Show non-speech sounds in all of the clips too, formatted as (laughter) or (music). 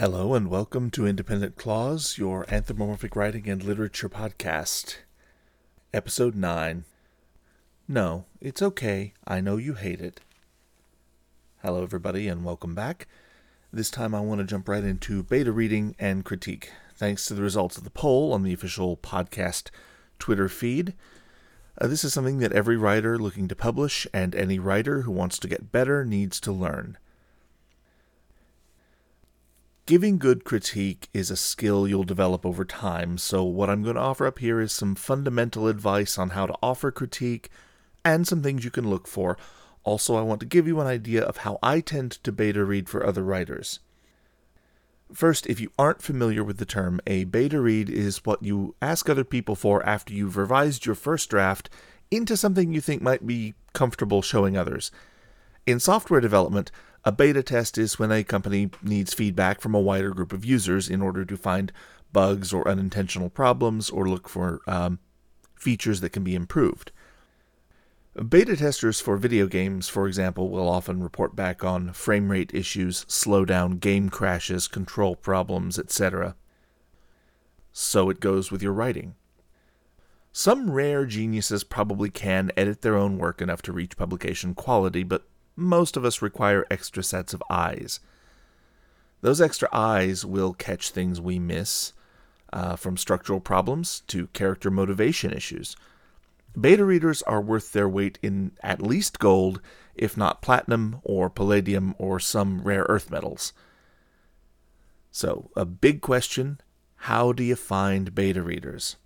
Hello and welcome to Independent Clause, your anthropomorphic writing and literature podcast. Episode 9. No, it's okay. I know you hate it. Hello, everybody, and welcome back. This time I want to jump right into beta reading and critique. Thanks to the results of the poll on the official podcast Twitter feed. Uh, this is something that every writer looking to publish and any writer who wants to get better needs to learn. Giving good critique is a skill you'll develop over time, so what I'm going to offer up here is some fundamental advice on how to offer critique and some things you can look for. Also, I want to give you an idea of how I tend to beta read for other writers. First, if you aren't familiar with the term, a beta read is what you ask other people for after you've revised your first draft into something you think might be comfortable showing others. In software development, a beta test is when a company needs feedback from a wider group of users in order to find bugs or unintentional problems or look for um, features that can be improved. Beta testers for video games, for example, will often report back on frame rate issues, slowdown, game crashes, control problems, etc. So it goes with your writing. Some rare geniuses probably can edit their own work enough to reach publication quality, but most of us require extra sets of eyes. Those extra eyes will catch things we miss, uh, from structural problems to character motivation issues. Beta readers are worth their weight in at least gold, if not platinum or palladium or some rare earth metals. So, a big question how do you find beta readers?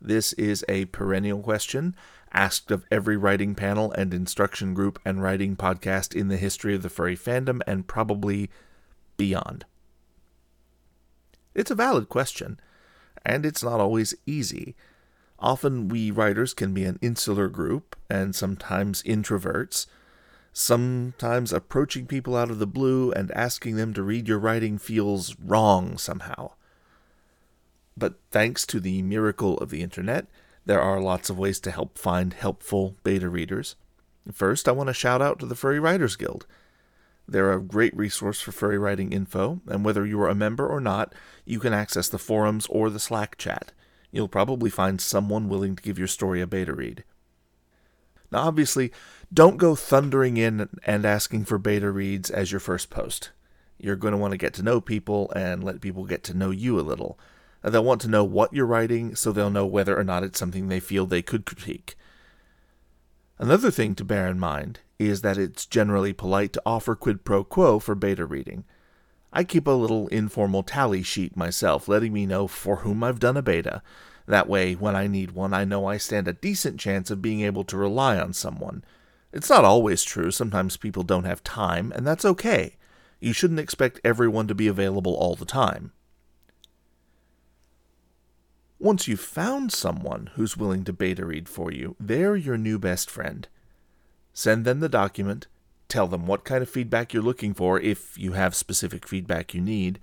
This is a perennial question asked of every writing panel and instruction group and writing podcast in the history of the furry fandom and probably beyond. It's a valid question, and it's not always easy. Often we writers can be an insular group and sometimes introverts. Sometimes approaching people out of the blue and asking them to read your writing feels wrong somehow. But thanks to the miracle of the internet, there are lots of ways to help find helpful beta readers. First, I want to shout out to the Furry Writers Guild. They're a great resource for furry writing info, and whether you are a member or not, you can access the forums or the Slack chat. You'll probably find someone willing to give your story a beta read. Now, obviously, don't go thundering in and asking for beta reads as your first post. You're going to want to get to know people and let people get to know you a little. They'll want to know what you're writing so they'll know whether or not it's something they feel they could critique. Another thing to bear in mind is that it's generally polite to offer quid pro quo for beta reading. I keep a little informal tally sheet myself, letting me know for whom I've done a beta. That way, when I need one, I know I stand a decent chance of being able to rely on someone. It's not always true, sometimes people don't have time, and that's okay. You shouldn't expect everyone to be available all the time. Once you've found someone who's willing to beta read for you, they're your new best friend. Send them the document, tell them what kind of feedback you're looking for if you have specific feedback you need,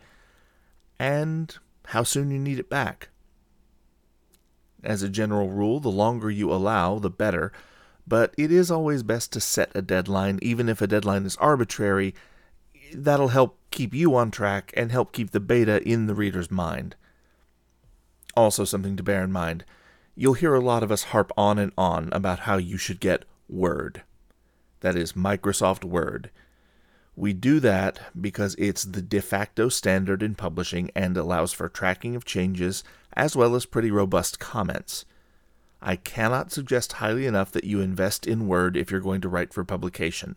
and how soon you need it back. As a general rule, the longer you allow, the better, but it is always best to set a deadline, even if a deadline is arbitrary. That'll help keep you on track and help keep the beta in the reader's mind. Also, something to bear in mind you'll hear a lot of us harp on and on about how you should get Word. That is Microsoft Word. We do that because it's the de facto standard in publishing and allows for tracking of changes as well as pretty robust comments. I cannot suggest highly enough that you invest in Word if you're going to write for publication.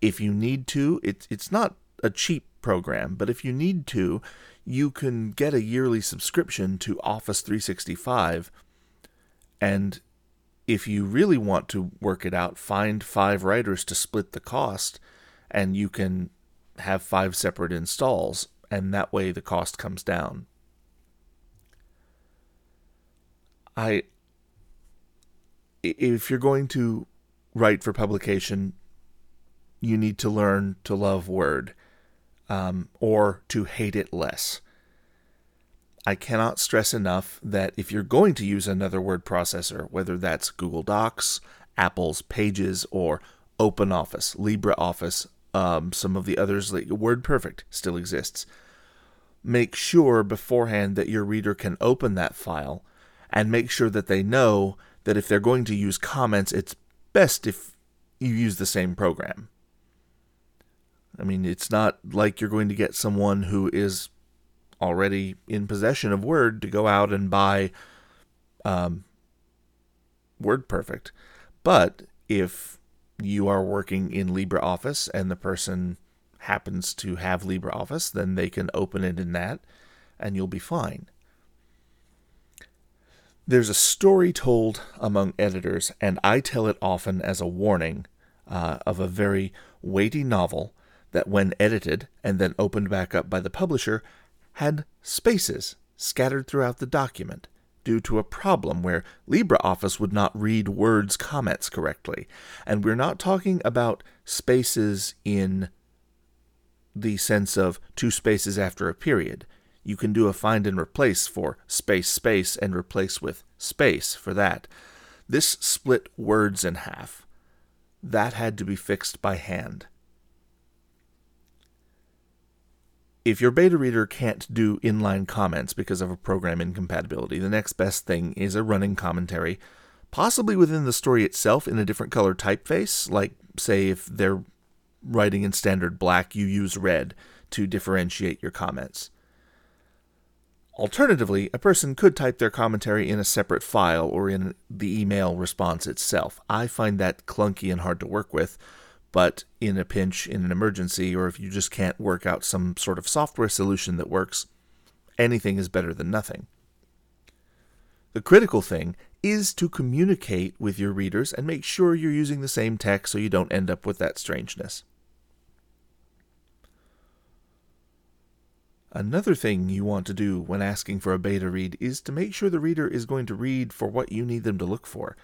If you need to, it's, it's not a cheap program, but if you need to, you can get a yearly subscription to Office 365. And if you really want to work it out, find five writers to split the cost, and you can have five separate installs, and that way the cost comes down. I if you're going to write for publication, you need to learn to love Word um, or to hate it less. I cannot stress enough that if you're going to use another word processor, whether that's Google Docs, Apple's Pages, or OpenOffice, LibreOffice, um, some of the others, like WordPerfect still exists. make sure beforehand that your reader can open that file and make sure that they know that if they're going to use comments, it's best if you use the same program. I mean, it's not like you're going to get someone who is already in possession of Word to go out and buy um, WordPerfect. But if you are working in LibreOffice and the person happens to have LibreOffice, then they can open it in that and you'll be fine. There's a story told among editors, and I tell it often as a warning uh, of a very weighty novel that, when edited and then opened back up by the publisher, had spaces scattered throughout the document due to a problem where LibreOffice would not read Word's comments correctly. And we're not talking about spaces in the sense of two spaces after a period. You can do a find and replace for space, space, and replace with space for that. This split words in half. That had to be fixed by hand. If your beta reader can't do inline comments because of a program incompatibility, the next best thing is a running commentary, possibly within the story itself in a different color typeface, like, say, if they're writing in standard black, you use red to differentiate your comments. Alternatively, a person could type their commentary in a separate file or in the email response itself. I find that clunky and hard to work with, but in a pinch, in an emergency, or if you just can't work out some sort of software solution that works, anything is better than nothing. The critical thing is to communicate with your readers and make sure you're using the same text so you don't end up with that strangeness. Another thing you want to do when asking for a beta read is to make sure the reader is going to read for what you need them to look for.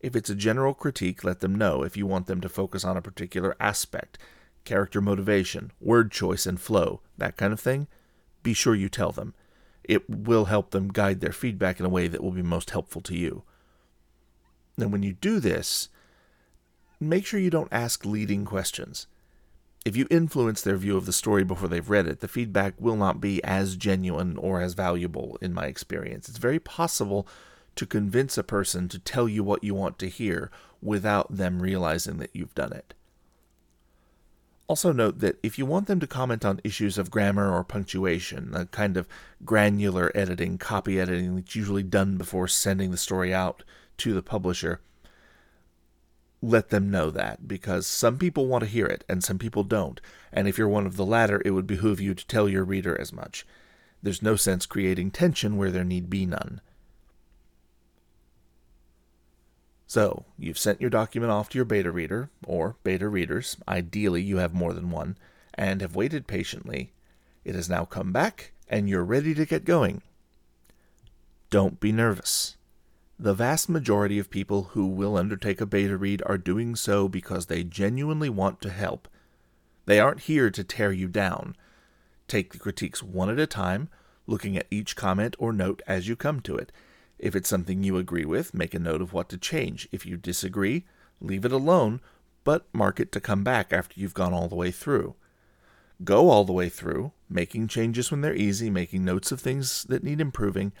If it's a general critique, let them know if you want them to focus on a particular aspect, character motivation, word choice and flow, that kind of thing. Be sure you tell them. It will help them guide their feedback in a way that will be most helpful to you. And when you do this, make sure you don't ask leading questions if you influence their view of the story before they've read it, the feedback will not be as genuine or as valuable in my experience. It's very possible to convince a person to tell you what you want to hear without them realizing that you've done it. Also, note that if you want them to comment on issues of grammar or punctuation, a kind of granular editing, copy editing that's usually done before sending the story out to the publisher, let them know that because some people want to hear it and some people don't. And if you're one of the latter, it would behoove you to tell your reader as much. There's no sense creating tension where there need be none. So, you've sent your document off to your beta reader, or beta readers, ideally you have more than one, and have waited patiently. It has now come back, and you're ready to get going. Don't be nervous. The vast majority of people who will undertake a beta read are doing so because they genuinely want to help. They aren't here to tear you down. Take the critiques one at a time, looking at each comment or note as you come to it. If it's something you agree with, make a note of what to change. If you disagree, leave it alone, but mark it to come back after you've gone all the way through. Go all the way through, making changes when they're easy, making notes of things that need improving,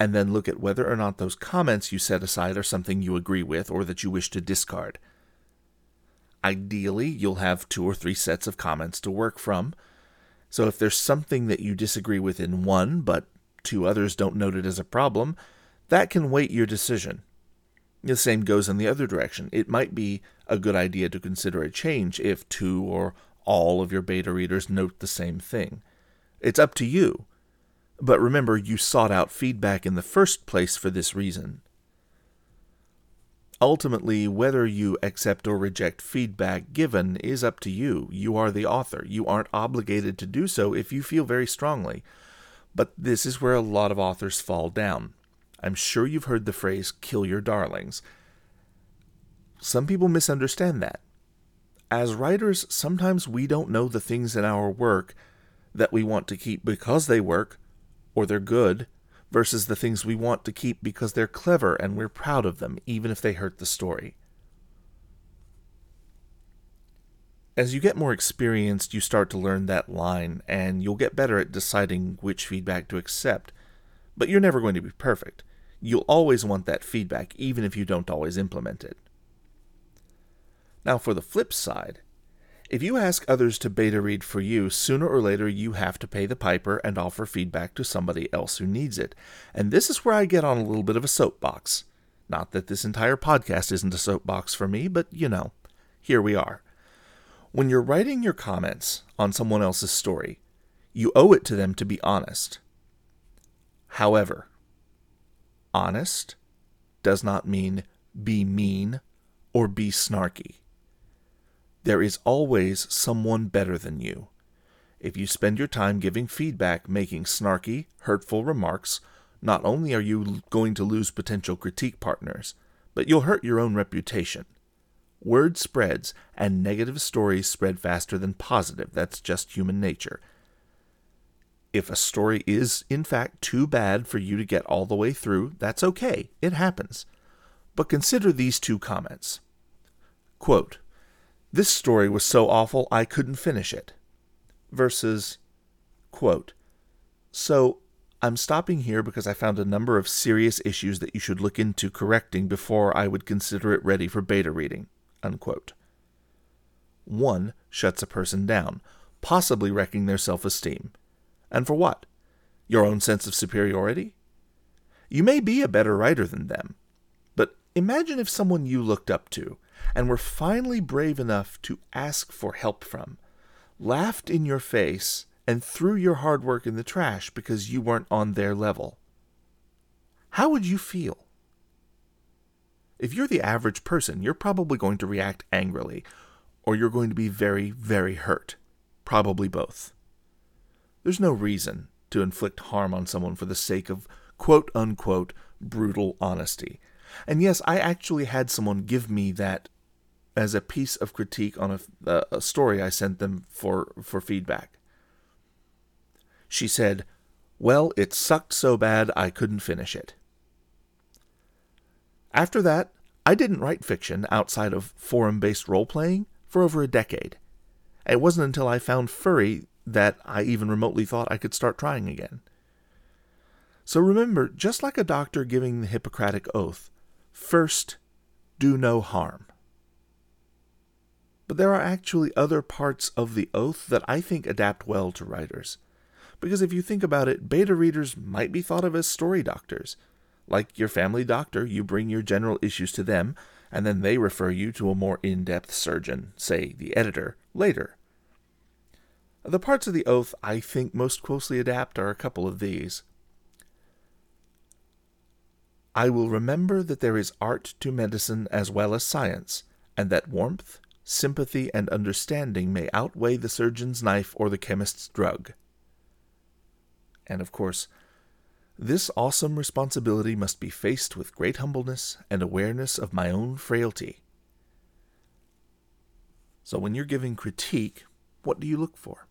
and then look at whether or not those comments you set aside are something you agree with or that you wish to discard. Ideally, you'll have two or three sets of comments to work from. So if there's something that you disagree with in one, but two others don't note it as a problem, that can weight your decision. The same goes in the other direction. It might be a good idea to consider a change if two or all of your beta readers note the same thing. It's up to you. But remember, you sought out feedback in the first place for this reason. Ultimately, whether you accept or reject feedback given is up to you. You are the author. You aren't obligated to do so if you feel very strongly. But this is where a lot of authors fall down. I'm sure you've heard the phrase, kill your darlings. Some people misunderstand that. As writers, sometimes we don't know the things in our work that we want to keep because they work or they're good versus the things we want to keep because they're clever and we're proud of them, even if they hurt the story. As you get more experienced, you start to learn that line, and you'll get better at deciding which feedback to accept. But you're never going to be perfect. You'll always want that feedback, even if you don't always implement it. Now, for the flip side, if you ask others to beta read for you, sooner or later you have to pay the piper and offer feedback to somebody else who needs it. And this is where I get on a little bit of a soapbox. Not that this entire podcast isn't a soapbox for me, but you know, here we are. When you're writing your comments on someone else's story, you owe it to them to be honest. However, honest does not mean be mean or be snarky. There is always someone better than you. If you spend your time giving feedback, making snarky, hurtful remarks, not only are you going to lose potential critique partners, but you'll hurt your own reputation. Word spreads, and negative stories spread faster than positive. That's just human nature. If a story is, in fact, too bad for you to get all the way through, that's okay. It happens. But consider these two comments. Quote, this story was so awful I couldn't finish it. Versus, quote, So I'm stopping here because I found a number of serious issues that you should look into correcting before I would consider it ready for beta reading. Unquote. One shuts a person down, possibly wrecking their self esteem. And for what? Your own sense of superiority? You may be a better writer than them, but imagine if someone you looked up to, and were finally brave enough to ask for help from, laughed in your face, and threw your hard work in the trash because you weren't on their level. How would you feel? If you're the average person, you're probably going to react angrily, or you're going to be very, very hurt. Probably both. There's no reason to inflict harm on someone for the sake of quote unquote brutal honesty. And yes, I actually had someone give me that as a piece of critique on a, a story I sent them for, for feedback. She said, Well, it sucked so bad I couldn't finish it. After that, I didn't write fiction outside of forum based role playing for over a decade. It wasn't until I found Furry that I even remotely thought I could start trying again. So remember, just like a doctor giving the Hippocratic Oath, first, do no harm. But there are actually other parts of the oath that I think adapt well to writers. Because if you think about it, beta readers might be thought of as story doctors. Like your family doctor, you bring your general issues to them, and then they refer you to a more in depth surgeon, say the editor, later. The parts of the oath I think most closely adapt are a couple of these. I will remember that there is art to medicine as well as science, and that warmth, sympathy, and understanding may outweigh the surgeon's knife or the chemist's drug. And of course, this awesome responsibility must be faced with great humbleness and awareness of my own frailty. So, when you're giving critique, what do you look for?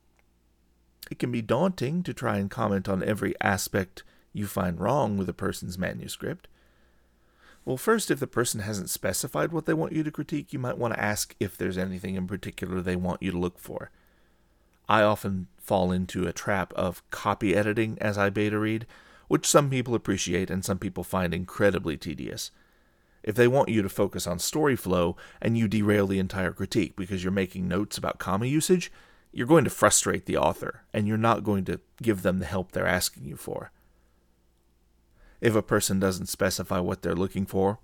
It can be daunting to try and comment on every aspect you find wrong with a person's manuscript, well, first, if the person hasn't specified what they want you to critique, you might want to ask if there's anything in particular they want you to look for. I often fall into a trap of copy editing as I beta read, which some people appreciate and some people find incredibly tedious. If they want you to focus on story flow and you derail the entire critique because you're making notes about comma usage, you're going to frustrate the author and you're not going to give them the help they're asking you for. If a person doesn't specify what they're looking for,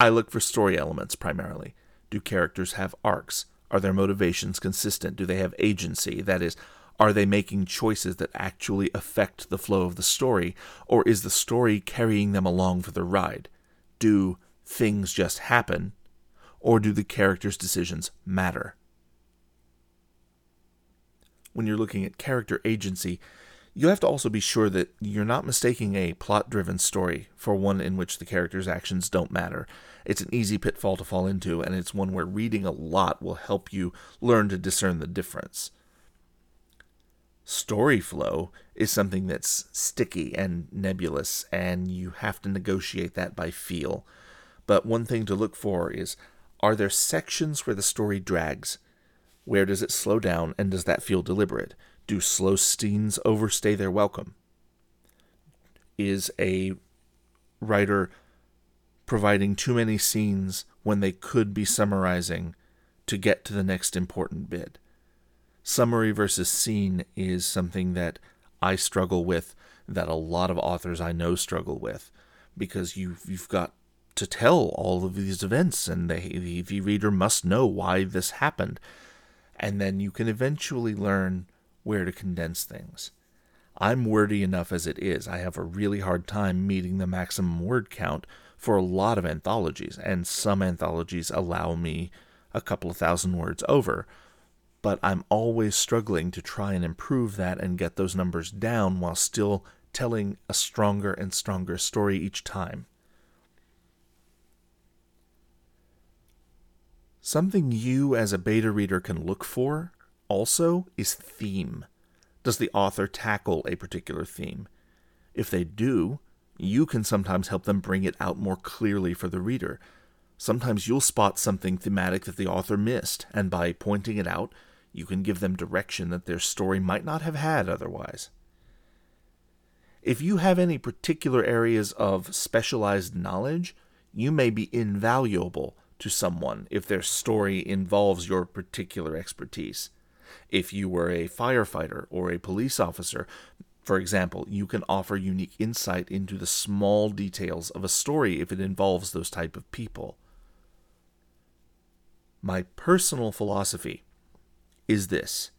I look for story elements primarily. Do characters have arcs? Are their motivations consistent? Do they have agency? That is, are they making choices that actually affect the flow of the story? Or is the story carrying them along for the ride? Do things just happen? Or do the characters' decisions matter? When you're looking at character agency, you have to also be sure that you're not mistaking a plot driven story for one in which the character's actions don't matter. It's an easy pitfall to fall into, and it's one where reading a lot will help you learn to discern the difference. Story flow is something that's sticky and nebulous, and you have to negotiate that by feel. But one thing to look for is are there sections where the story drags? Where does it slow down, and does that feel deliberate? Do slow scenes overstay their welcome? Is a writer providing too many scenes when they could be summarizing to get to the next important bit? Summary versus scene is something that I struggle with, that a lot of authors I know struggle with, because you've, you've got to tell all of these events, and the, the reader must know why this happened. And then you can eventually learn where to condense things. I'm wordy enough as it is. I have a really hard time meeting the maximum word count for a lot of anthologies, and some anthologies allow me a couple of thousand words over. But I'm always struggling to try and improve that and get those numbers down while still telling a stronger and stronger story each time. Something you as a beta reader can look for also is theme. Does the author tackle a particular theme? If they do, you can sometimes help them bring it out more clearly for the reader. Sometimes you'll spot something thematic that the author missed, and by pointing it out, you can give them direction that their story might not have had otherwise. If you have any particular areas of specialized knowledge, you may be invaluable to someone if their story involves your particular expertise. If you were a firefighter or a police officer, for example, you can offer unique insight into the small details of a story if it involves those type of people. My personal philosophy is this.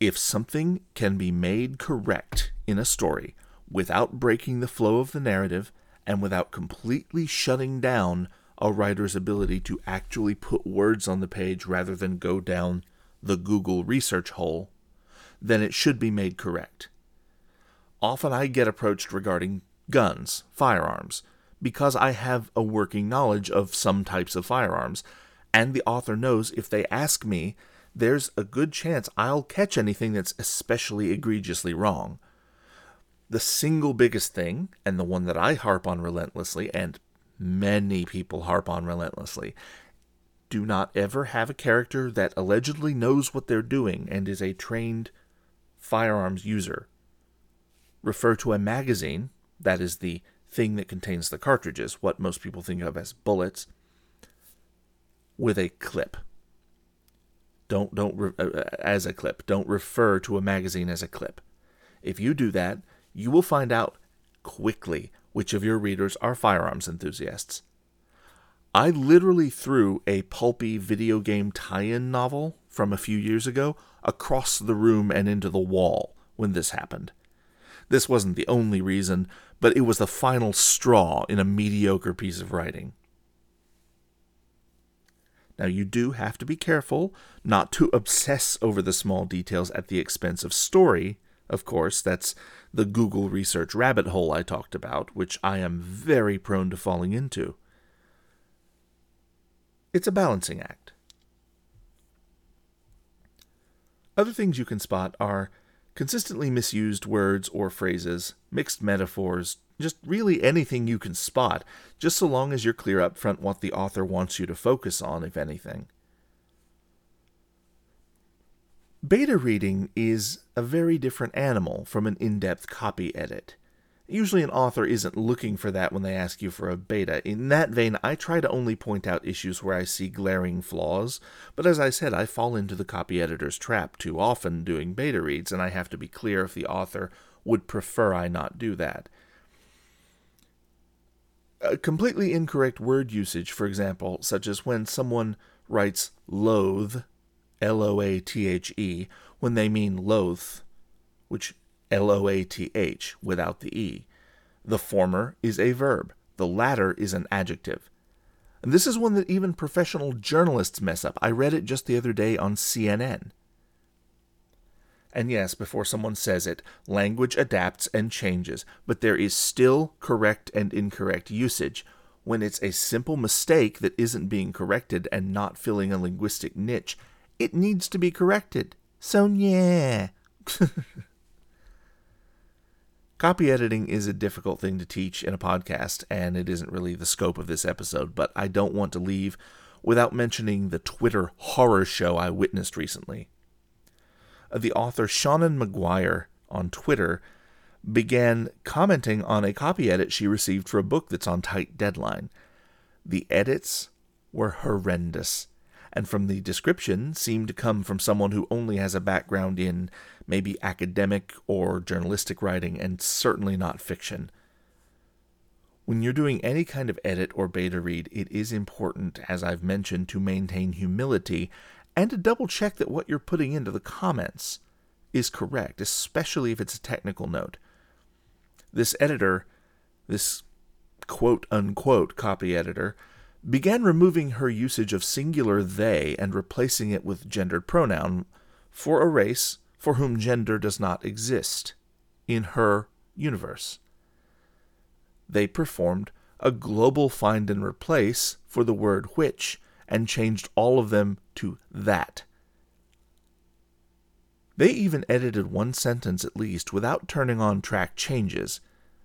If something can be made correct in a story without breaking the flow of the narrative and without completely shutting down a writer's ability to actually put words on the page rather than go down the Google research hole, then it should be made correct. Often I get approached regarding guns, firearms, because I have a working knowledge of some types of firearms, and the author knows if they ask me, there's a good chance I'll catch anything that's especially egregiously wrong. The single biggest thing, and the one that I harp on relentlessly, and many people harp on relentlessly. Do not ever have a character that allegedly knows what they're doing and is a trained firearms user. Refer to a magazine, that is the thing that contains the cartridges, what most people think of as bullets, with a clip. Don't don't re- uh, uh as a clip. Don't refer to a magazine as a clip. If you do that, you will find out quickly which of your readers are firearms enthusiasts. I literally threw a pulpy video game tie in novel from a few years ago across the room and into the wall when this happened. This wasn't the only reason, but it was the final straw in a mediocre piece of writing. Now, you do have to be careful not to obsess over the small details at the expense of story, of course, that's the Google research rabbit hole I talked about, which I am very prone to falling into. It's a balancing act. Other things you can spot are consistently misused words or phrases, mixed metaphors, just really anything you can spot, just so long as you're clear up front what the author wants you to focus on, if anything. Beta reading is a very different animal from an in depth copy edit. Usually, an author isn't looking for that when they ask you for a beta. In that vein, I try to only point out issues where I see glaring flaws, but as I said, I fall into the copy editor's trap too often doing beta reads, and I have to be clear if the author would prefer I not do that. A completely incorrect word usage, for example, such as when someone writes loathe L O A T H E when they mean loath, which L O A T H without the E. The former is a verb, the latter is an adjective. And this is one that even professional journalists mess up. I read it just the other day on CNN. And yes, before someone says it, language adapts and changes, but there is still correct and incorrect usage. When it's a simple mistake that isn't being corrected and not filling a linguistic niche, it needs to be corrected. So, yeah. (laughs) Copy editing is a difficult thing to teach in a podcast, and it isn't really the scope of this episode, but I don't want to leave without mentioning the Twitter horror show I witnessed recently. The author Seanan McGuire on Twitter began commenting on a copy edit she received for a book that's on tight deadline. The edits were horrendous, and from the description seemed to come from someone who only has a background in maybe academic or journalistic writing and certainly not fiction. When you're doing any kind of edit or beta read, it is important, as I've mentioned, to maintain humility and to double check that what you're putting into the comments is correct, especially if it's a technical note. This editor, this quote unquote copy editor, began removing her usage of singular they and replacing it with gendered pronoun for a race for whom gender does not exist in her universe they performed a global find and replace for the word which and changed all of them to that. They even edited one sentence at least without turning on track changes.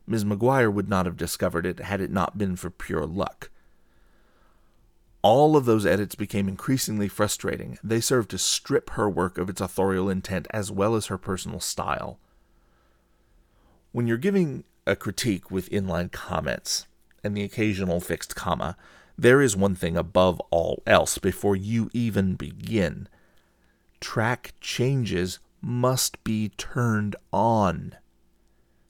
Ms. McGuire would not have discovered it had it not been for pure luck. All of those edits became increasingly frustrating. They served to strip her work of its authorial intent as well as her personal style. When you're giving a critique with inline comments and the occasional fixed comma, there is one thing above all else before you even begin. Track changes must be turned on.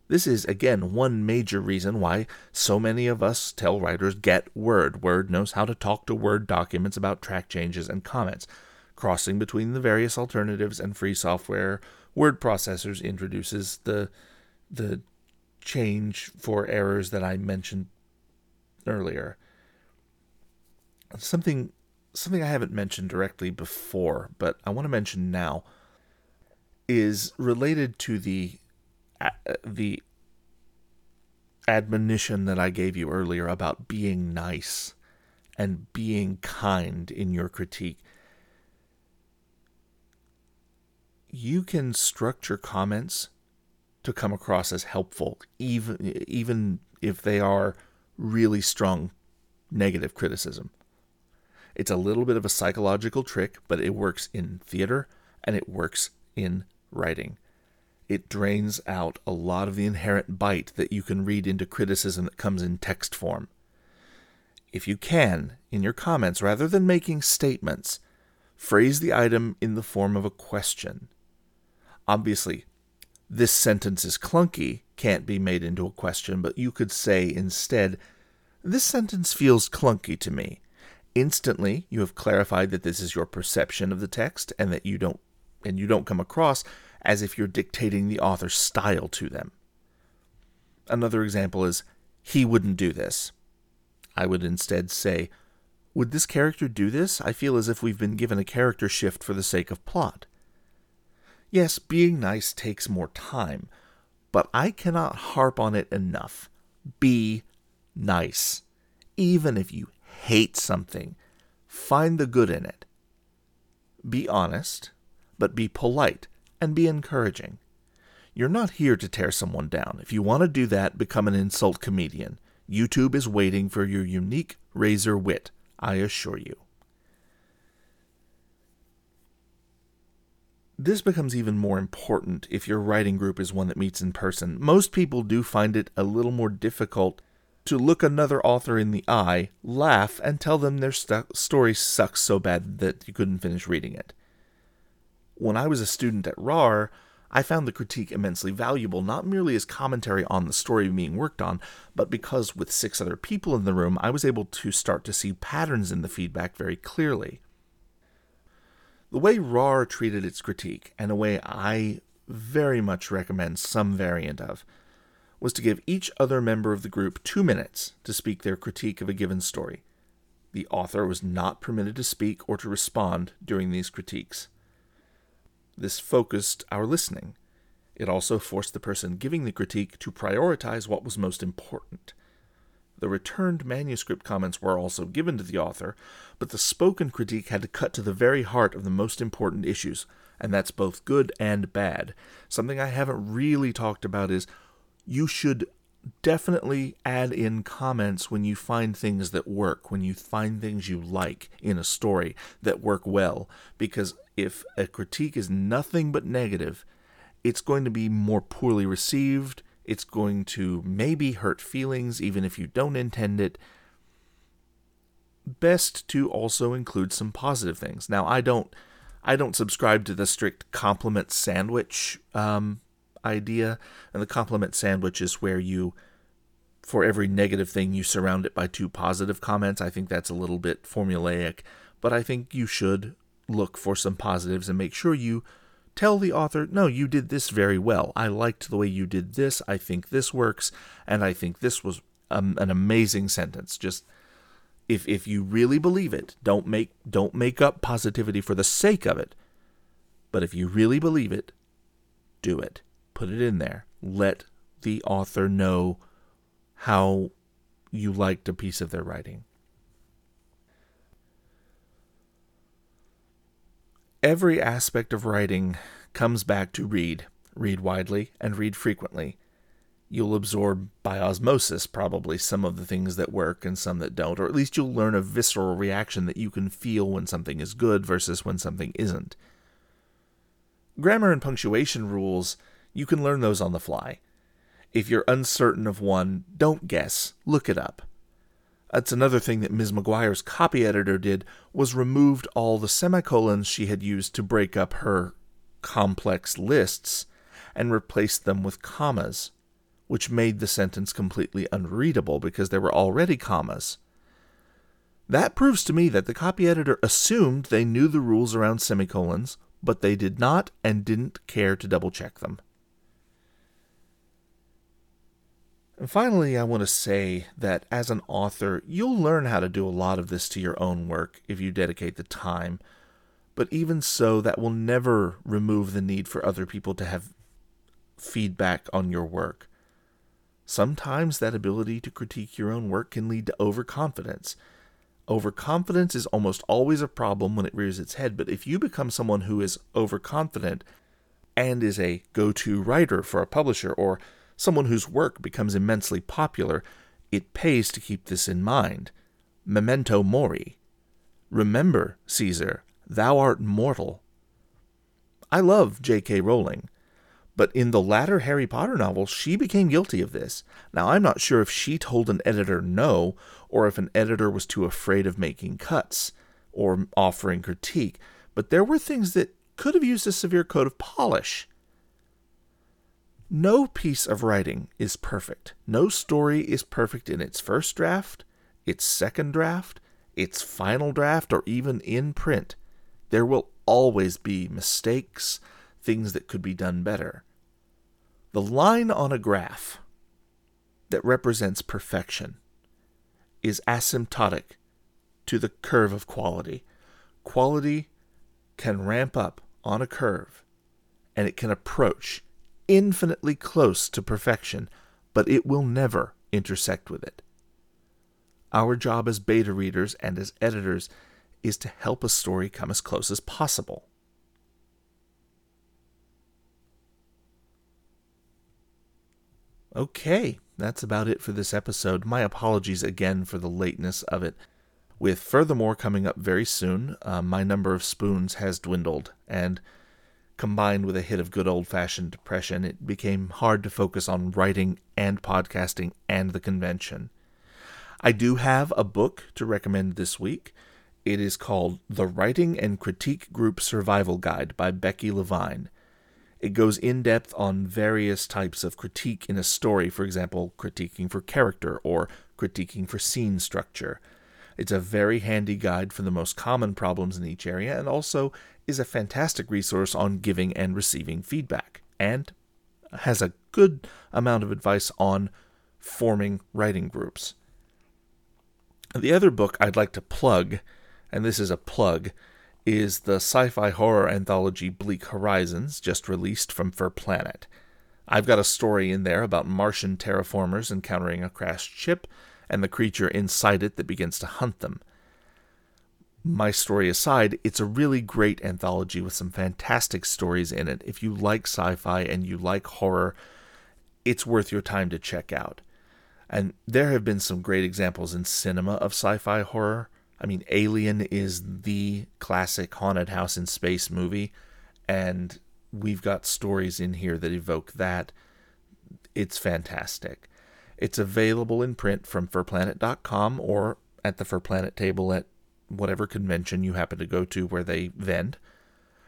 This is, again, one major reason why so many of us tell writers get Word. Word knows how to talk to Word documents about track changes and comments. Crossing between the various alternatives and free software, word processors introduces the the change for errors that I mentioned earlier. Something something I haven't mentioned directly before, but I want to mention now is related to the the admonition that I gave you earlier about being nice and being kind in your critique. You can structure comments to come across as helpful, even even if they are really strong negative criticism. It's a little bit of a psychological trick, but it works in theater and it works in writing. It drains out a lot of the inherent bite that you can read into criticism that comes in text form. If you can, in your comments, rather than making statements, phrase the item in the form of a question. Obviously, this sentence is clunky can't be made into a question, but you could say instead, This sentence feels clunky to me. Instantly, you have clarified that this is your perception of the text and that you don't and you don't come across as if you're dictating the author's style to them. Another example is he wouldn't do this. I would instead say, Would this character do this? I feel as if we've been given a character shift for the sake of plot. Yes, being nice takes more time, but I cannot harp on it enough. Be nice. Even if you hate something, find the good in it. Be honest, but be polite and be encouraging. You're not here to tear someone down. If you want to do that, become an insult comedian. YouTube is waiting for your unique razor wit, I assure you. This becomes even more important if your writing group is one that meets in person. Most people do find it a little more difficult to look another author in the eye, laugh, and tell them their st- story sucks so bad that you couldn't finish reading it. When I was a student at RAR, I found the critique immensely valuable, not merely as commentary on the story being worked on, but because with six other people in the room, I was able to start to see patterns in the feedback very clearly. The way RAR treated its critique, and a way I very much recommend some variant of, was to give each other member of the group two minutes to speak their critique of a given story. The author was not permitted to speak or to respond during these critiques. This focused our listening. It also forced the person giving the critique to prioritize what was most important. The returned manuscript comments were also given to the author, but the spoken critique had to cut to the very heart of the most important issues, and that's both good and bad. Something I haven't really talked about is you should definitely add in comments when you find things that work, when you find things you like in a story that work well. Because if a critique is nothing but negative, it's going to be more poorly received. It's going to maybe hurt feelings, even if you don't intend it. Best to also include some positive things. Now, I don't, I don't subscribe to the strict compliment sandwich um, idea. And the compliment sandwich is where you, for every negative thing, you surround it by two positive comments. I think that's a little bit formulaic, but I think you should look for some positives and make sure you tell the author, no, you did this very well. I liked the way you did this. I think this works. And I think this was um, an amazing sentence. Just if if you really believe it, don't make don't make up positivity for the sake of it. But if you really believe it, do it put it in there. Let the author know how you liked a piece of their writing. Every aspect of writing comes back to read. Read widely and read frequently. You'll absorb by osmosis probably some of the things that work and some that don't, or at least you'll learn a visceral reaction that you can feel when something is good versus when something isn't. Grammar and punctuation rules you can learn those on the fly. If you're uncertain of one, don't guess, look it up. That's another thing that Ms. McGuire's copy editor did was removed all the semicolons she had used to break up her complex lists and replaced them with commas, which made the sentence completely unreadable because there were already commas. That proves to me that the copy editor assumed they knew the rules around semicolons, but they did not and didn't care to double check them. And finally, I want to say that as an author, you'll learn how to do a lot of this to your own work if you dedicate the time. But even so, that will never remove the need for other people to have feedback on your work. Sometimes that ability to critique your own work can lead to overconfidence. Overconfidence is almost always a problem when it rears its head, but if you become someone who is overconfident and is a go to writer for a publisher or someone whose work becomes immensely popular, it pays to keep this in mind. Memento mori. Remember, Caesar, thou art mortal. I love J.K. Rowling, but in the latter Harry Potter novels, she became guilty of this. Now, I'm not sure if she told an editor no, or if an editor was too afraid of making cuts or offering critique, but there were things that could have used a severe coat of polish. No piece of writing is perfect. No story is perfect in its first draft, its second draft, its final draft, or even in print. There will always be mistakes, things that could be done better. The line on a graph that represents perfection is asymptotic to the curve of quality. Quality can ramp up on a curve and it can approach infinitely close to perfection, but it will never intersect with it. Our job as beta readers and as editors is to help a story come as close as possible. Okay, that's about it for this episode. My apologies again for the lateness of it. With Fur the 'More coming up very soon, uh, my number of spoons has dwindled, and combined with a hit of good old fashioned depression, it became hard to focus on writing and podcasting and the convention. I do have a book to recommend this week. It is called The Writing and Critique Group Survival Guide by Becky Levine. It goes in depth on various types of critique in a story, for example, critiquing for character or critiquing for scene structure. It's a very handy guide for the most common problems in each area and also is a fantastic resource on giving and receiving feedback, and has a good amount of advice on forming writing groups. The other book I'd like to plug, and this is a plug, is the sci fi horror anthology Bleak Horizons, just released from Fur Planet. I've got a story in there about Martian terraformers encountering a crashed ship and the creature inside it that begins to hunt them my story aside, it's a really great anthology with some fantastic stories in it. If you like sci fi and you like horror, it's worth your time to check out. And there have been some great examples in cinema of sci fi horror. I mean, Alien is the classic haunted house in space movie, and we've got stories in here that evoke that. It's fantastic. It's available in print from furplanet.com or at the Fur Planet table at whatever convention you happen to go to where they vend.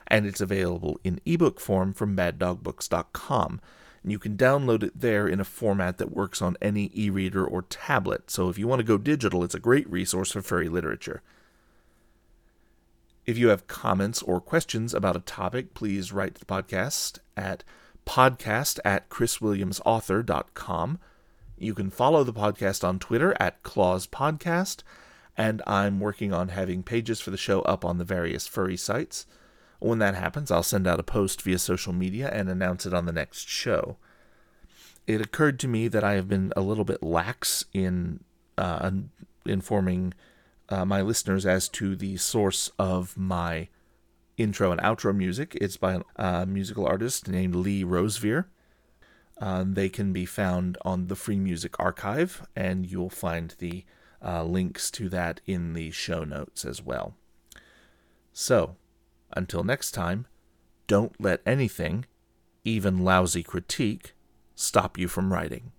And it's available in ebook form from baddogbooks.com and you can download it there in a format that works on any e reader or tablet. So if you want to go digital, it's a great resource for furry literature. If you have comments or questions about a topic, please write to the podcast at podcast at chriswilliamsauthor.com. You can follow the podcast on Twitter at Claws Podcast, and I'm working on having pages for the show up on the various furry sites. When that happens, I'll send out a post via social media and announce it on the next show. It occurred to me that I have been a little bit lax in uh, informing uh, my listeners as to the source of my intro and outro music. It's by a musical artist named Lee Rosevere. Uh, they can be found on the Free Music Archive, and you'll find the uh, links to that in the show notes as well. So, until next time, don't let anything, even lousy critique, stop you from writing.